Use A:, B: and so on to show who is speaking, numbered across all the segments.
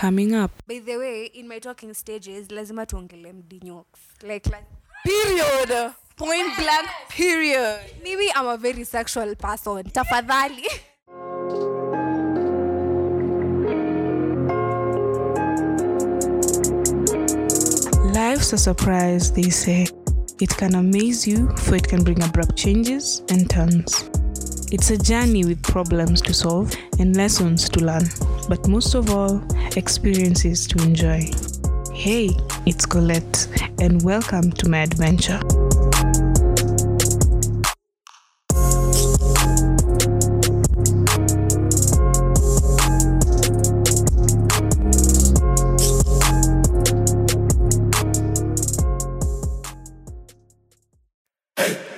A: coming up.
B: by the way in my talking stages lazima tuongele mdinyox like, like period. Point blank period. Mimi i'm a very sexual person. Tafadhali.
A: Life's a surprise, they say. It can amaze you, for it can bring abrupt changes and turns. It's a journey with problems to solve and lessons to learn, but most of all, experiences to enjoy. Hey, it's Colette, and welcome to my adventure. Hey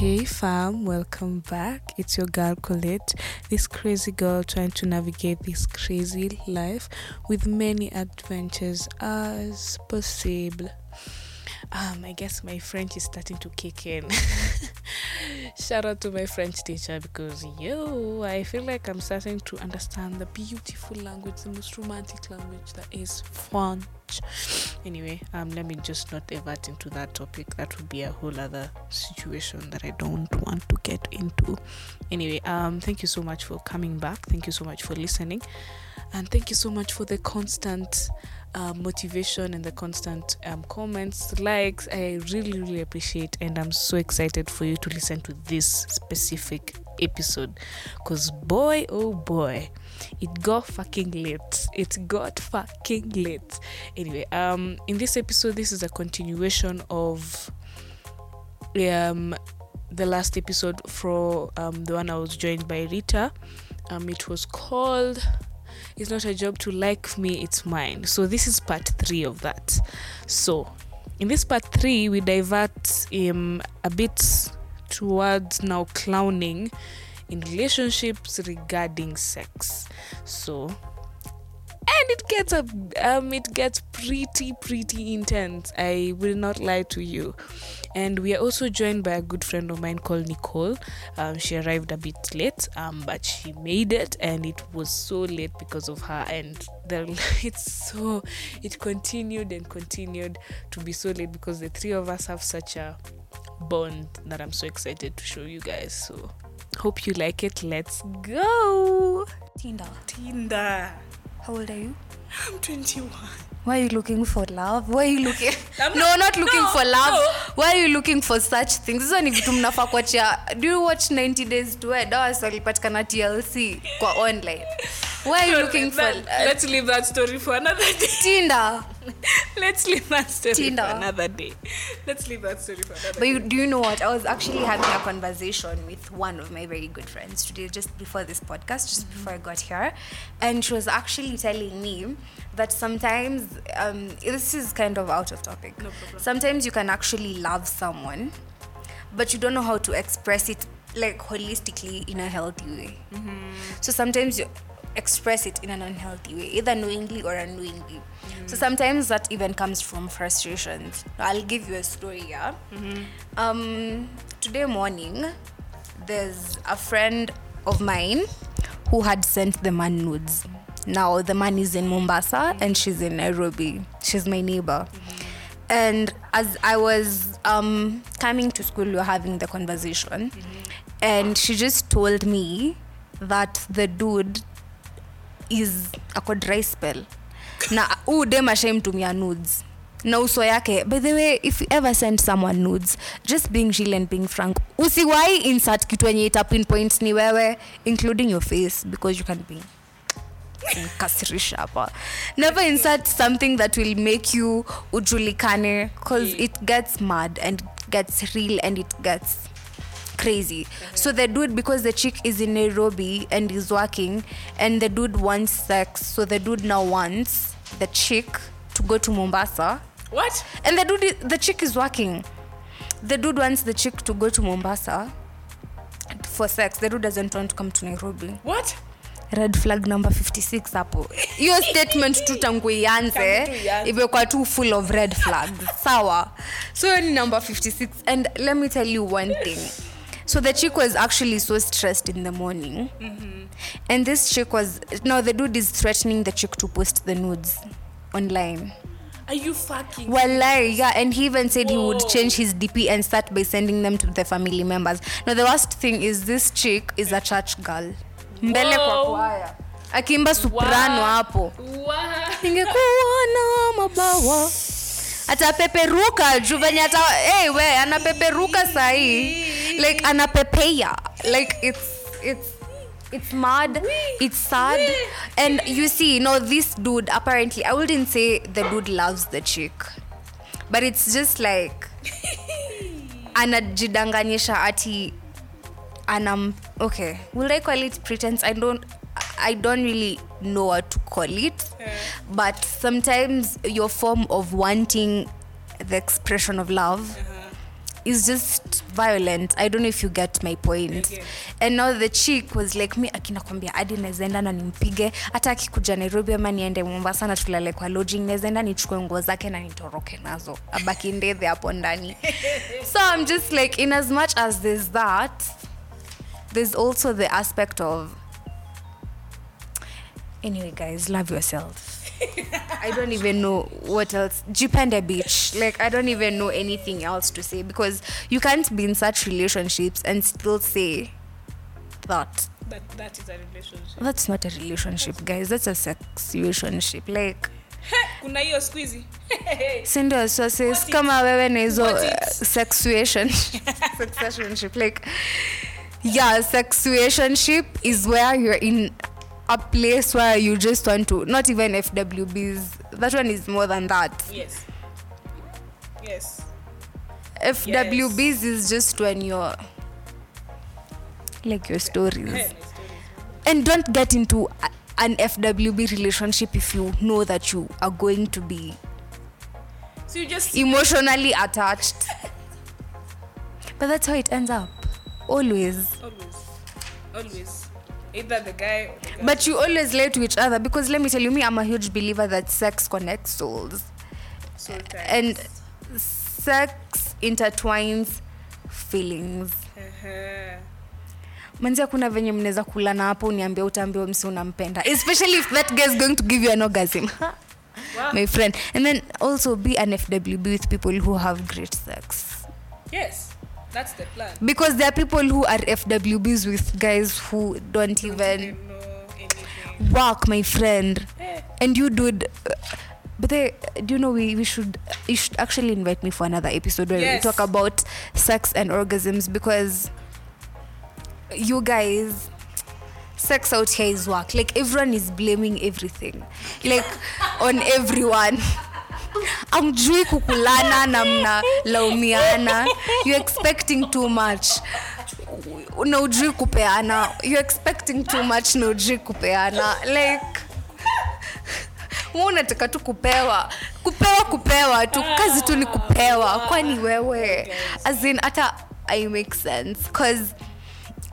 A: fam, welcome back. It's your girl Colette, this crazy girl trying to navigate this crazy life with many adventures as possible. Um, I guess my French is starting to kick in. Shout out to my French teacher because yo, I feel like I'm starting to understand the beautiful language, the most romantic language that is French. Anyway, um, let me just not divert into that topic. That would be a whole other situation that I don't want to get into. Anyway, um, thank you so much for coming back. Thank you so much for listening, and thank you so much for the constant uh, motivation and the constant um, comments, likes. I really, really appreciate, and I'm so excited for you to listen to this specific episode. Cause boy, oh boy, it got fucking late. It got fucking late. Anyway, um, in this episode, this is a continuation of um the last episode for um the one I was joined by Rita. Um, it was called it's not a job to like me it's mine. So this is part three of that. So in this part three we divert um, a bit towards now clowning in relationships regarding sex. So and it gets a um it gets pretty pretty intense. I will not lie to you and we are also joined by a good friend of mine called nicole. Um, she arrived a bit late um, but she made it and it was so late because of her. And the it's so it continued and continued to be so late because the three of us have such a bond that i'm so excited to show you guys. So hope you like it. Let's go!
B: Tinder.
A: tinder.
B: How old are you?
A: i'm 21
B: Why are you looking for love? Why are you looking?
A: not,
B: no,
A: not-
B: looking
A: no,
B: for love.
A: no.
B: Why are you looking for such things? Hizo ni vitu mnafaa kuachia. Do you watch 90 Days to Wed? Dawa walipatikana TLC kwa online. Why are you looking for
A: Let- let's leave that story for another day
B: Tinder?
A: let's leave that story
B: Tinder.
A: for another day let's leave that story for another day.
B: But you, do you know what? I was actually having a conversation with one of my very good friends today, just before this podcast, just
A: Mm-hmm.
B: before I got here. And she was actually telling me that sometimes, um, this is kind of out of topic.
A: No problem.
B: Sometimes you can actually love someone, but you don't know how to express it like holistically in a healthy way.
A: Mm-hmm.
B: So sometimes you express it in an unhealthy way, either knowingly or unknowingly. So sometimes that even comes from frustrations. I'll give you a story, yeah. Um, today morning, there's a friend of mine who had sent the man nudes. Now the man is in Mombasa and she's in Nairobi. She's my neighbor. And as I was um, coming to school, we were having the conversation, and she just told me that the dude is ako dry spell. Na huu dem ashaimtumia nudes. Na uso yake by the way if you ever send someone nudes just being real and being frank usiwai insert kitu yenye ita pinpoint ni wewe including your face because you can be kasirisha hapa. Never insert something that will make you ujulikane because it gets mad and gets real and it gets crazy. So the dude because the chick is in nairobi and is working and the dude wants sex so the dude now wants the chick to go to mombasa.
A: What?
B: and the dude the chick is working. The dude wants the chick to go to mombasa for sex. The dude doesn't want to come to nairobi.
A: What?
B: red flag number 56 hapo. Hiyo statement tu tangu ianze. imekuwa tu full of red flags. Sawa. So hiyo ni number 56 and let me tell you one thing so the chick was actually so stressed in the morning and this chick was now the dude is threatening the chick to post the nudes online
A: Are you fucking?
B: Wallahi, yeah, and he even said he would change his DP and start by sending them to the family members. Now the worst thing is this chick is a church girl. Mbele kwa
A: Whoa.
B: kwaya. Akiimba soprano hapo. Ningekuona mabawa. Atapeperuka. Juu venye ata hey, we anapeperuka sahii Like anapepea. Like it's it's it's mad. It's sad. And you see you know this dude apparently i wouldn't say the dude loves the chick. But it's just like anajidanganyisha ati anam okay. Will i call it pretense? I don't i don't really know what to call it but sometimes your form of wanting the expression of love is just violent. I don't know if you get my point.
A: Okay.
B: and now the chick was like mi akinakwambia hadi nawezaenda na nimpige. Hata akikuja nairobi ama niende mombasa na tulale kwa lodging nawezaenda nichukue nguo zake na nitoroke nazo. Abaki ndedhe hapo ndani. So i'm just like in as much as there's that there's also the aspect of anyway guys love yourself I don't even know what else. Jipende beach. Like I don't even know anything else to say because you can't be in such relationships and still say that.
A: That that is a relationship.
B: That's not a relationship, guys. That's a sex relationship. Like
A: Kuna hiyo squeezy.
B: sindio so sis kama wewe na hizo uh, sexuationship like yeah sexuationship is where you're in a place where you just want to not even fwbs that one is more than that
A: yes. Yes.
B: fwbs is just when you're like your stories and don't get into an fwb relationship if you know that you are going to be
A: So you just
B: emotionally attached. But that's how it ends up. Always.
A: always, always, either the guy the.
B: But you always lie to each other because let me tell you, me, I'm a huge believer that sex connects souls.
A: Sometimes.
B: And sex intertwines feelings.
A: Uh-huh.
B: manzi kuna venye mnaweza kulana hapo uniambia utaambiwa msi unampenda especially if that guy is going to give you an orgasm
A: Wow.
B: my friend and then also be an fwb with people who have great sex
A: Yes, that's the plan.
B: because there are people who are fwbs with guys who don't even
A: Didn't know anything.
B: work my friend
A: Eh,
B: and you dude uh, but they, do you know we, we should you should actually invite me for another episode where
A: Yes.
B: we talk about sex and orgasms because you guys sex out here is work like everyone is blaming everything like on everyone amjui kukulana na mnalaumiana. You expecting too much. Na ujui kupeana. You're expecting much na ujui kupeana. Like mu unataka tu kupewa. Kupewa kupewa tu. Kazi tu ni kupewa. Kwani wewe? Azin in hata i make sense. Cause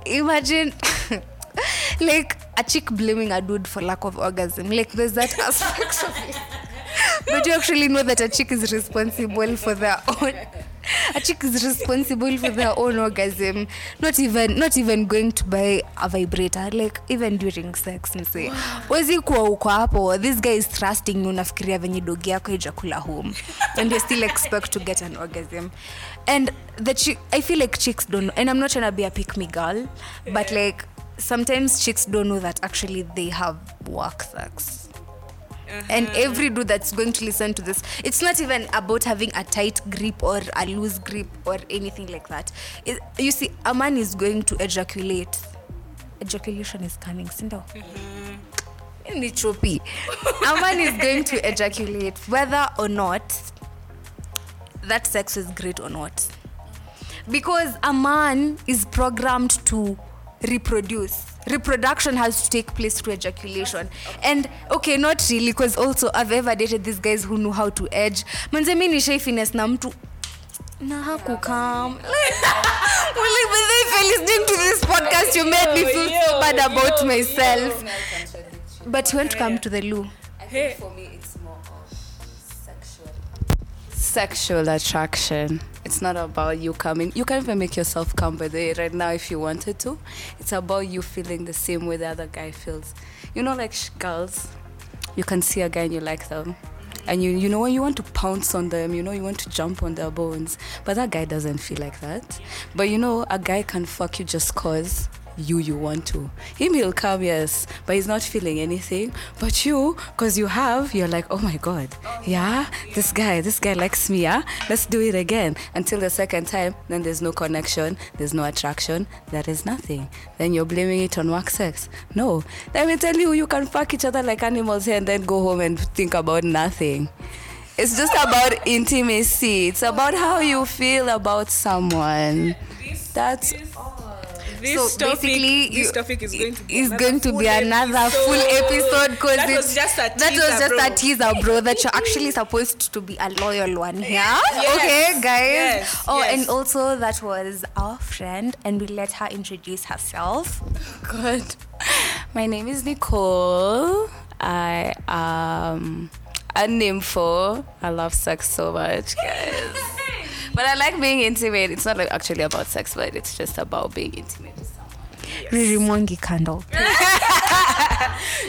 B: imagine like a chick blaming a dude for lack of orgasm. Like there's that aspect of it but you actually know that a chick is responsible for their own a chick is responsible for their own orgasm. Not even not even going to buy a vibrator like even during sex mse wezi kuwa uko hapo this guy is trusting you unafikiria venye dogi yako ijakula home. And you still expect to get an orgasm. And the chi- i feel like chicks don't know and i'm not trying to be a pick me girl but like sometimes chicks don't know that actually they have work sex and uh-huh. every dude that's going to listen to this it's not even about having a tight grip or a loose grip or anything like that. It, you see a man is going to ejaculate. Ejaculation is coming sindo ni tropi a man is going to ejaculate whether or not that sex is great or not. Because a man is programmed to reproduce reproduction has to take place through ejaculation and okay not really because also i've ever dated these guys who know how to edge manze mi nishai finesse na mtu na hakukam even listening to this podcast, you made me feel so bad about myself. But you want to come to the loo.
C: Hey.
D: think for me it's more of sexual. Sexual attraction. It's not about you coming. You can even make yourself come by the way right now if you wanted to. It's about you feeling the same way the other guy feels. You know, like girls, you can see a guy and you like them. And you, you know when you want to pounce on them, you know you want to jump on their bones. But that guy doesn't feel like that. But you know a guy can fuck you just cause you you want to. Him he'll come yes, but he's not feeling anything. But you, cause you have, you're like, oh my god, yeah, this guy, this guy likes me, yeah. Let's do it again. Until the second time, then there's no connection, there's no attraction, there is nothing. Then you're blaming it on work sex. No, let me tell you, you can fuck each other like animals here and then go home and think about nothing. It's just about intimacy. It's about how you feel about someone. That's
C: This
B: So
C: topic,
B: basically,
C: this topic is going to be
B: is going to
C: full
B: be another full episode because
C: that was just a
B: that was
C: teaser,
B: just
C: bro.
B: a teaser, bro. That you're actually supposed to be a loyal one here.
C: Yes.
B: Okay, guys.
C: Yes,
B: Oh,
C: yes.
B: and also that was our friend, and we let her introduce herself.
D: good. My name is Nicole. I am a nympho. I love sex so much, guys. But I like being intimate. It's not like actually about sex, but it's just about being intimate with someone.
B: Riri Mwangi Candle.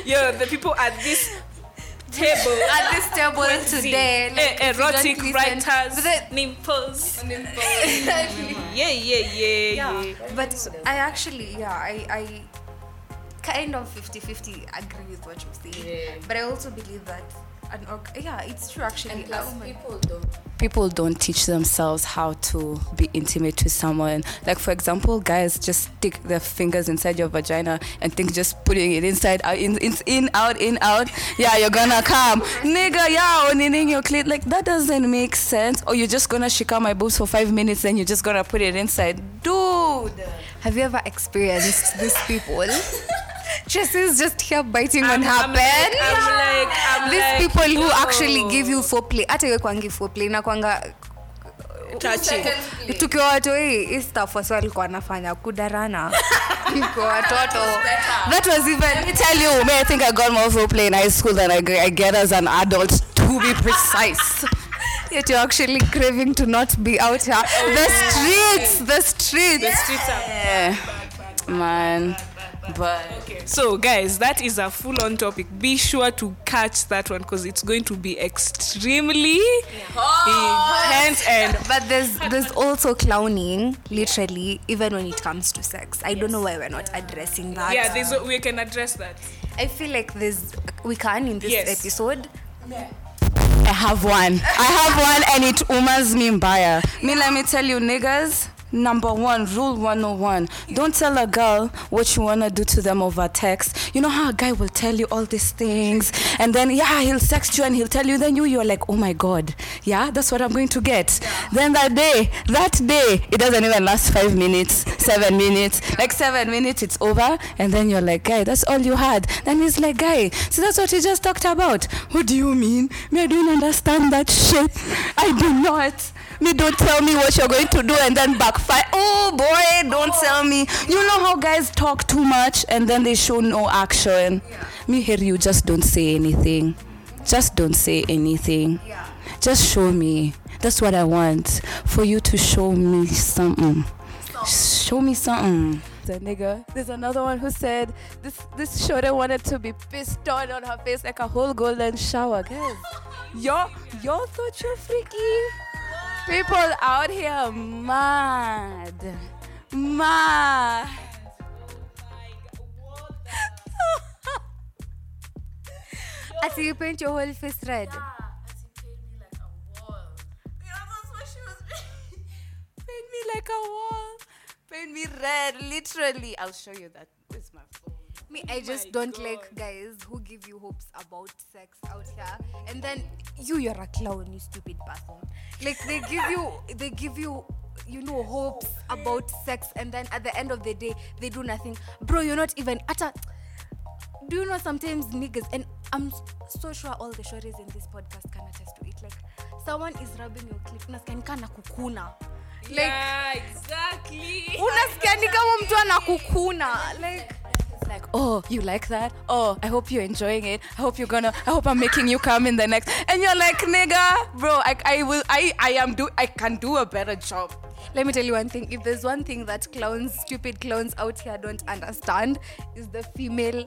C: Yo, the people at this table.
B: At this table today, like,
C: Eh,
B: if you don't
C: erotic
B: listen-
C: writers,
B: But the-
C: nimples. yeah, yeah, yeah, yeah.
B: But I actually, yeah, I, I kind of 50 50 agree with what you're saying. But I also believe that, an org- yeah, it's true actually. Oh
D: people don't people don't teach themselves how to be intimate with someone. Like for example, guys just stick their fingers inside your vagina and think just putting it inside out in, in, in out in out. Yeah, you're gonna come, nigga. Yeah, on in your clit. Like that doesn't make sense. Or you're just gonna shake out my boobs for five minutes, then you're just gonna put it inside, dude.
B: Have you ever experienced these people? Jesse's just here biting on her
C: I'm
B: pen.
C: like- I'm like- I'm
B: These
C: like,
B: people who actually give you foreplay. Hata iwe kwangi foreplay na kwanga tukiwa watoi hii walikuwa anafanya kudarana. Kwa watoto. That was even
D: Let me tell you, man, I think I got more foreplay in high school than I, I get as an adult, to be precise.
B: yet you're actually craving to not be out here. The streets the streets.
C: The streets are
D: Yeah, man. But okay.
C: So, guys, that is a full on topic. Be sure to catch that one because it's going to be extremely intense and
B: but there's there's also clowning literally even when it comes to sex i don't know why we're not addressing that
C: yeah, there's a, we can address that.
B: i feel like there's we can in this
C: Yes.
B: episode
D: I have one. I have one and it umas me mbaya. Me, let me tell you, niggas. Number one, rule 101. Don't tell a girl what you want to do to them over text. You know how a guy will tell you all these things and then, yeah, he'll text you and he'll tell you, then you, you're like, oh my God, yeah, that's what I'm going to get. Then that day, that day, it doesn't even last five minutes, seven minutes. Like seven minutes, it's over. And then you're like, guy, that's all you had. Then he's like, guy, so that's what he just talked about. What do you mean? Me, I don't understand that shit. I do not. Me, don't tell me what you're going to do and then backfire. Oh boy, don't tell me. You know how guys talk too much and then they show no action. Me, hear you, just don't say anything. Just don't say anything. Just show me. That's what I want. For you to show me something. Show me something. The nigga. There's another one who said this this shorty wanted to be pissed on on her face like a whole golden shower. Guys, y'all y'all thought you're freaky. People out here mad. Mad.
B: as you paint your whole face red
D: Paint me like a wall. Paint me red, literally. I'll show you that. This is my phone.
B: Me i just don't like guys who give you hopes about sex out here. And then you you're a clown you stupid person. Like they give you they give you you know hopes about sex and then at the end of the day they do nothing. Bro you're not even at a do you know sometimes niggas and i'm so sure all the shorties in this podcast can attest to it. Like someone is rubbing your clit nasikia nikaa na kukuna. Like
C: yeah, exactly.
B: unasikia ni kama mtu anakukuna like
D: like, oh, you like that? Oh, I hope you're enjoying it. I hope you're gonna. I hope I'm making you come in the next. And you're like, nigga, bro, I, I will. I, I am do. I can do a better job.
B: let me tell you one thing if there's one thing that clowns stupid clowns out here don't understand is the female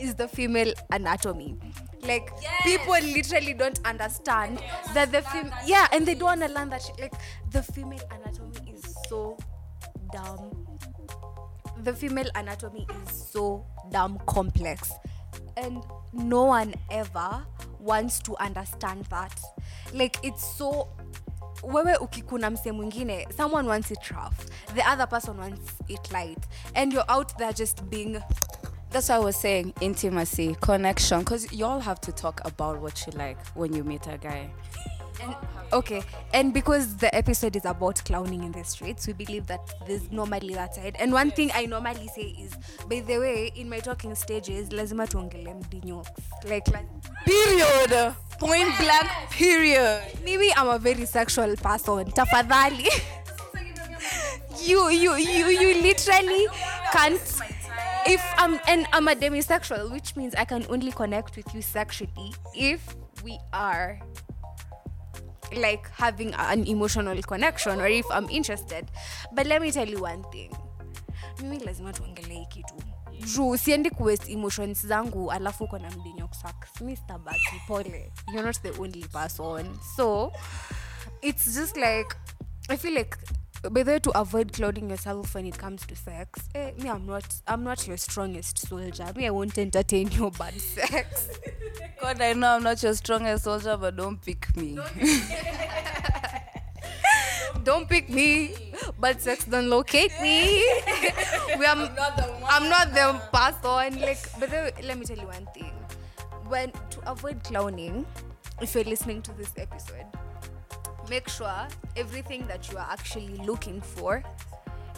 B: is the female anatomy like people literally don't understand that the fem- yeah and they don't want to learn that shit. like the female anatomy is so dumb the female anatomy is so damn complex. And no one ever wants to understand that. Like it's so wewe ukikuna mse mwingine someone wants it rough. The other person wants it light. And you're out there just being
D: That's why I was saying intimacy, connection, because you all have to talk about what you like when you meet a guy.
B: And, okay and because the episode is about clowning in the streets we believe that there's normally that side and one thing i normally say is by the way in my talking stages lazima tuongele mdinyo like, like
D: Period. Point blank. Period.
B: Maybe i'm a very sexual person tafadhali you you you you literally can't if i'm and i'm a demisexual which means i can only connect with you sexually if we are like having an emotional connection or if i'm interested. But let me tell you one thing. Mimi lazima tuongelee kitu. Juu siendi kuwest emotions zangu alafu uko na mdinyo pole. You're not the only person. So it's just like i feel like by the way to avoid clouding yourself when it comes to sex eh, me i'm not i'm not your strongest soldier. Me i won't entertain your bad sex.
D: God, I know I'm not your strongest soldier, but don't pick me.
B: don't pick me. But sex don't locate me. We are, i'm not the one. I'm not the person. Like but then, let me tell you one thing. When to avoid clowning if you're listening to this episode make sure everything that you are actually looking for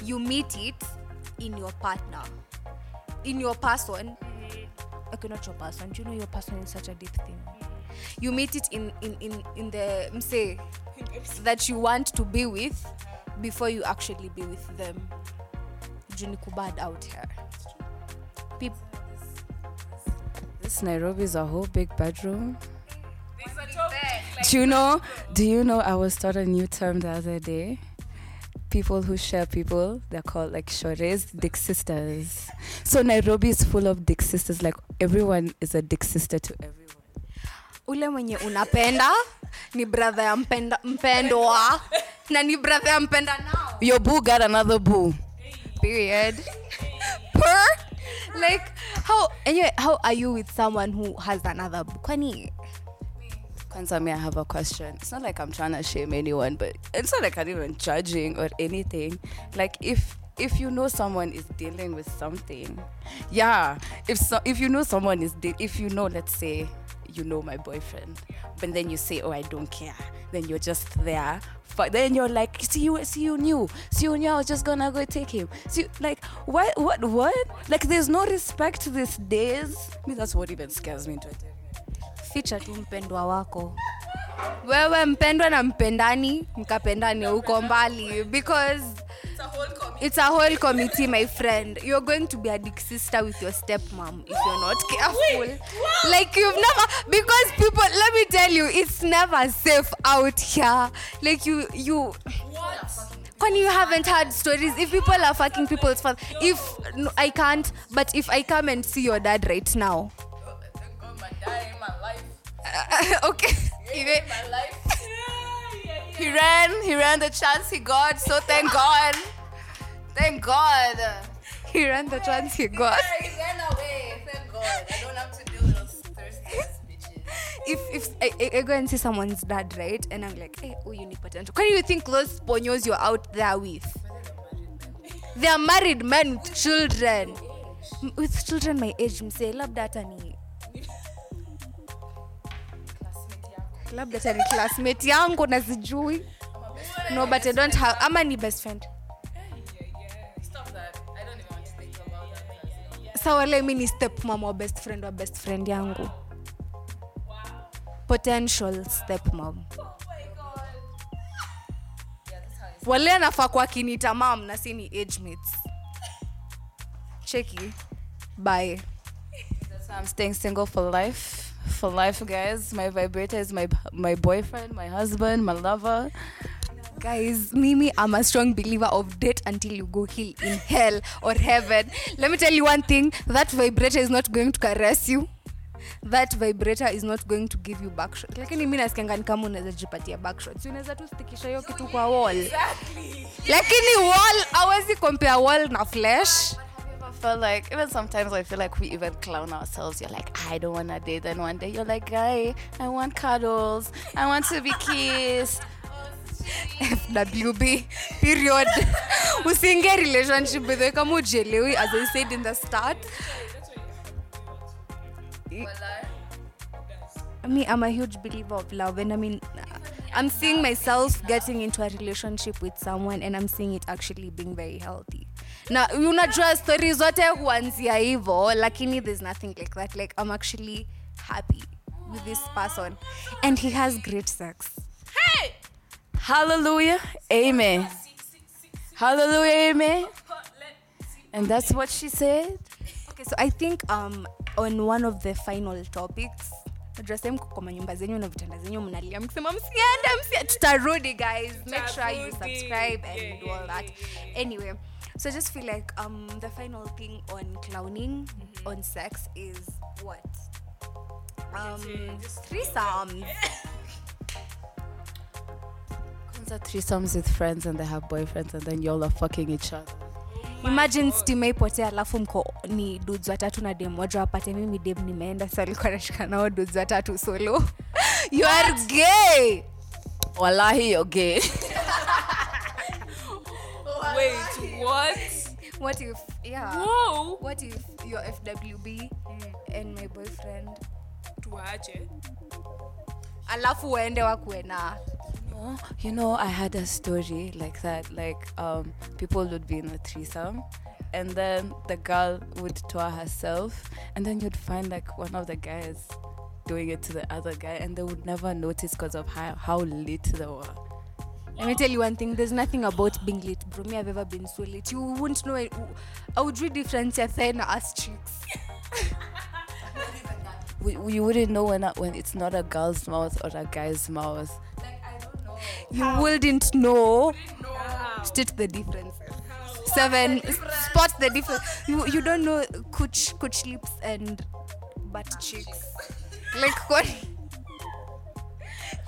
B: you meet it in your partner. In your person. Okay not your person. Do you know your person is such a deep thing? You meet it in in in, in the mm, mse that you want to be with before you actually be with them. Juu ni kubad out here? Peop-
D: This Nairobi is a whole big bedroom. Do you know? Do you know? I was taught a new term the other day. People who share people, they're called like shores, dick sisters. So Nairobi is full of dick sisters. Like everyone is a dick sister to everyone.
B: ule mwenye unapenda ni brother ya mpenda, mpendwa na ni brother ya mpenda nao
D: Your boo got another boo.
B: period per like how anyway how are you with someone who has another boo? kwani
D: Kwanza, me, I have a question. It's not like I'm trying to shame anyone, but it's not like I'm even judging or anything. Like if if you know someone is dealing with something, yeah. If so, if you know someone is de- if you know, let's say you know my boyfriend, but then you say, oh, I don't care. Then you're just there. But then you're like, see you, see you knew, see you knew I was just gonna go take him. See, like, what, what, what? Like, there's no respect these days. Me, that's what even scares me. To
B: ficha tu mpendwa wako? Wewe mpendwa na mpendani mkapendane huko mbali because it's a whole committee. my friend. You're going to be a dick sister with your stepmom if you're not careful. Like you've never because people let me tell you it's never safe out here. Like you you when you haven't heard stories? If people are fucking people's father if no, i can't but if i come and see your dad right now okay. Even-
D: He ran, he ran. The chance he got, so thank God. Thank God.
B: he ran the chance he got.
D: He ran away, thank God. I don't have to deal with those thirsty bitches.
B: if if I, I, go and see someone's dad right? And i'm like hey oh you need potential. Can you think those ponyos you're out there with? They are married men with children. With children my age msee labda hata ni labda tani ni classmate yangu na sijui no but i don't have ama ni best friend
D: Stop that. I don't even want to think about that.
B: sawa le mi ni step mama wa best friend wa best friend yangu potential step mom wale anafaa kwa kinita mam na si ni age cheki bye
D: I'm staying single for life. For life, guys. My vibrator is my my boyfriend, my husband, my lover.
B: guys mimi i'm a strong believer of date until you go heal in hell or heaven. Let me tell you one thing that vibrator is not going to caress you. That vibrator is not going to give you backshot lakini mi nasikianga ni kama unaweza jipatia backshot si unaweza tu stikisha hiyo kitu kwa wall. Lakini wall awezi compare wall na flesh
D: I felt like even sometimes I feel like we even clown ourselves. You're like, I don't want to date, and one day you're like, guy, I want cuddles, I want to be kissed.
B: fwb period We usiingie relationship way kama ujelewi as i said in the start me i'm a huge believer of love and i mean i'm seeing myself getting into a relationship with someone and i'm seeing it actually being very healthy na unajua stori zote huanzia hivo lakini there's nothing like that like i'm actually happy with this person and he has great sex Hey!
D: Hallelujah, amen. Hallelujah, amen. And that's what she said.
B: okay so i think um, on one of the final topics najua sehemu kwa manyumba zenyu na vitanda zenyu mnalia mkisema msiende msia tutarudi guys. Make sure you subscribe and
C: Yeah,
B: do all that.
C: yeah, yeah.
B: anyway so i just feel like um, the final thing on clowning on sex is what? Um, threesomes.
D: Threesomes with friends and they have boyfriends and then y'all are fucking each other.
B: Imagine stima ipotea alafu mko ni duds watatu na dem moja wapate mimi dem nimeenda sa alikuwa nashika nao duds watatu solo you are gay
D: Wallahi, you're gay.
C: Wait, what?
B: what if yeah
C: Whoa.
B: what if your fwb and my boyfriend
C: Tuache.
B: alafu waende wakuwe na
D: You know, I had a story like that. Like, um, people would be in a threesome, and then the girl would tour herself, and then you'd find like one of the guys doing it to the other guy, and they would never notice because of how, how lit they were.
B: let me tell you one thing there's nothing about being lit bro me i've ever been so lit you wouldn't know it. i would read difference ya thigh cheeks
D: We, you wouldn't know when when it's not a girl's mouth or a guy's mouth.
B: You wouldn't know state the difference seven spot the difference. You, you don't know cooch cooch lips and butt cheeks. Like what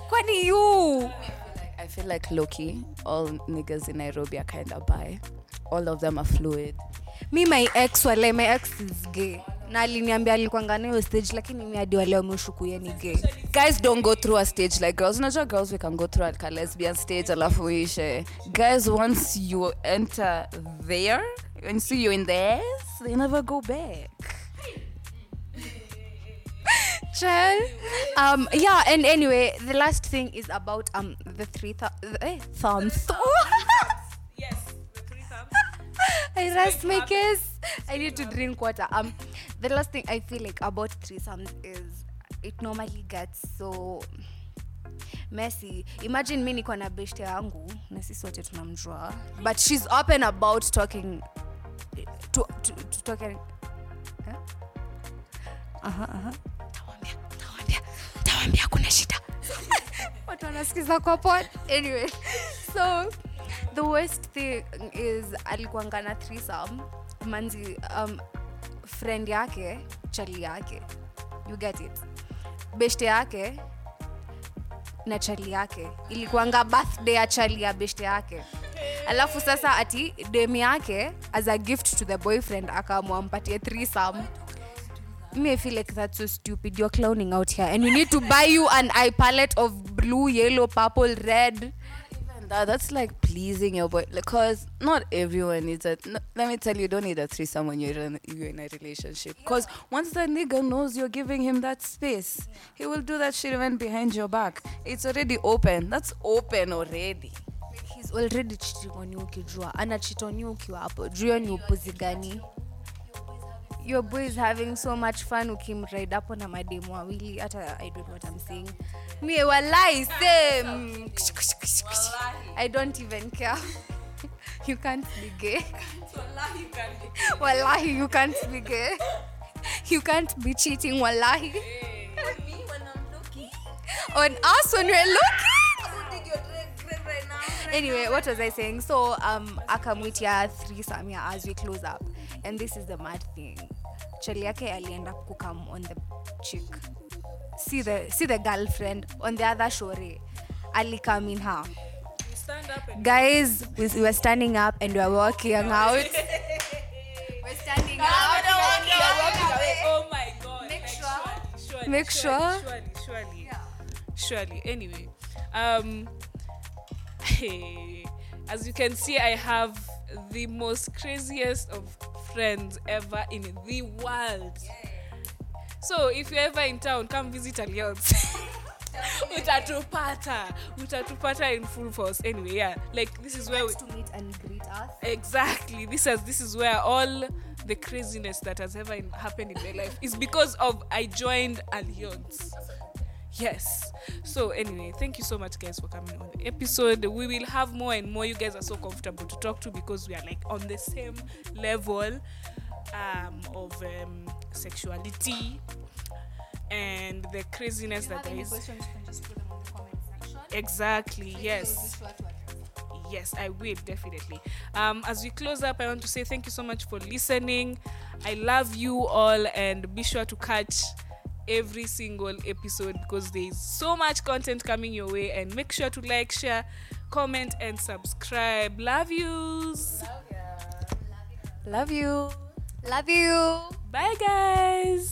B: kwani you?
D: I feel like Loki, all niggas in Nairobi are kind of bi. All of them are fluid.
B: Me, my ex wale my ex is gay na aliniambia alikwanga nayo stage lakini mi hadi waleo wameshuku ni gay
D: guys don't go through a stage like girls unajua girls we can go through like a lesbian stage alafu uishe guys once you enter there and see you in there they never go back
B: Child. um yeah and anyway the last thing is about um the three th- eh, thumbs
C: Yes, the three thumbs.
B: I rest my case. I need to drink water. Um, the last thing I feel like about threesomes is it normally gets so messy. Imagine mi niko na beshte yangu na sisi wote tunamjua, but she's open about talking to, to, to talking. Huh? Aha, aha. Tawambia, tawambia, tawambia kuna shida. watu wanasikiza kwa pod anyway so the worst thing is alikuangana threesome manzi um, friend yake chali yake you get it. Beshte yake na chali yake. Ilikuanga birthday ya chali ya beshte yake. Alafu sasa ati dem yake as a gift to the boyfriend akaamua mpatie threesome. Me feel like that's so stupid. You're clowning out here, and we need to buy you an eye palette of blue, yellow, purple, red.
D: That, that's like pleasing your boy because not everyone needs a no, let me tell you you don't need a threesome when you're in, you're in a relationship because once the nigga knows you're giving him that space he will do that shit even behind your back it's already open that's open already
B: He's already cheating on you ukijua. Ana cheat on you ukiwa hapo. Juu ni upuzi gani? Your boy is having so much fun ukimride hapo na mademu wawili hata I don't know what I'm saying. mie walai same. I I don't even care. you can't be gay. Wallahi, you can't be gay. You can't be cheating, wallahi. On us when we're looking. Anyway, what was I saying? So, um, akamwitia three Samia as we close up. And this is the mad thing. Chali yake alienda kukam on the chick. See the see the girlfriend on the other shore. Alikam in her. Guys, we, we were standing up and we were walking out. we're standing.
A: Oh my god.
B: Make
A: like,
B: sure-
A: Surely, surely,
B: make
A: surely,
B: sure-
A: Surely, surely. Surely. Anyway, um, hey, as you can see, I have the most craziest of friends ever in the world. So if you're ever in town, come visit Alliance. utatupata utatupata in full force anyway yeah like this is where we,
B: to meet and greet us.
A: exactly this is this is where all the craziness that has ever in, happened in my life is because of i joined alliance yes. So anyway thank you so much guys for coming on the episode. We will have more and more. You guys are so comfortable to talk to because we are like on the same level um, of um, sexuality and the craziness that there is.
B: questions, just put them in the comment section.
A: exactly yes. yes i will definitely. Um as we close up i want to say thank you so much for listening. I love you all and be sure to catch every single episode because there is so much content coming your way and make sure to like share comment and subscribe love yous Love you.
B: Love you. Love you.
A: bye guys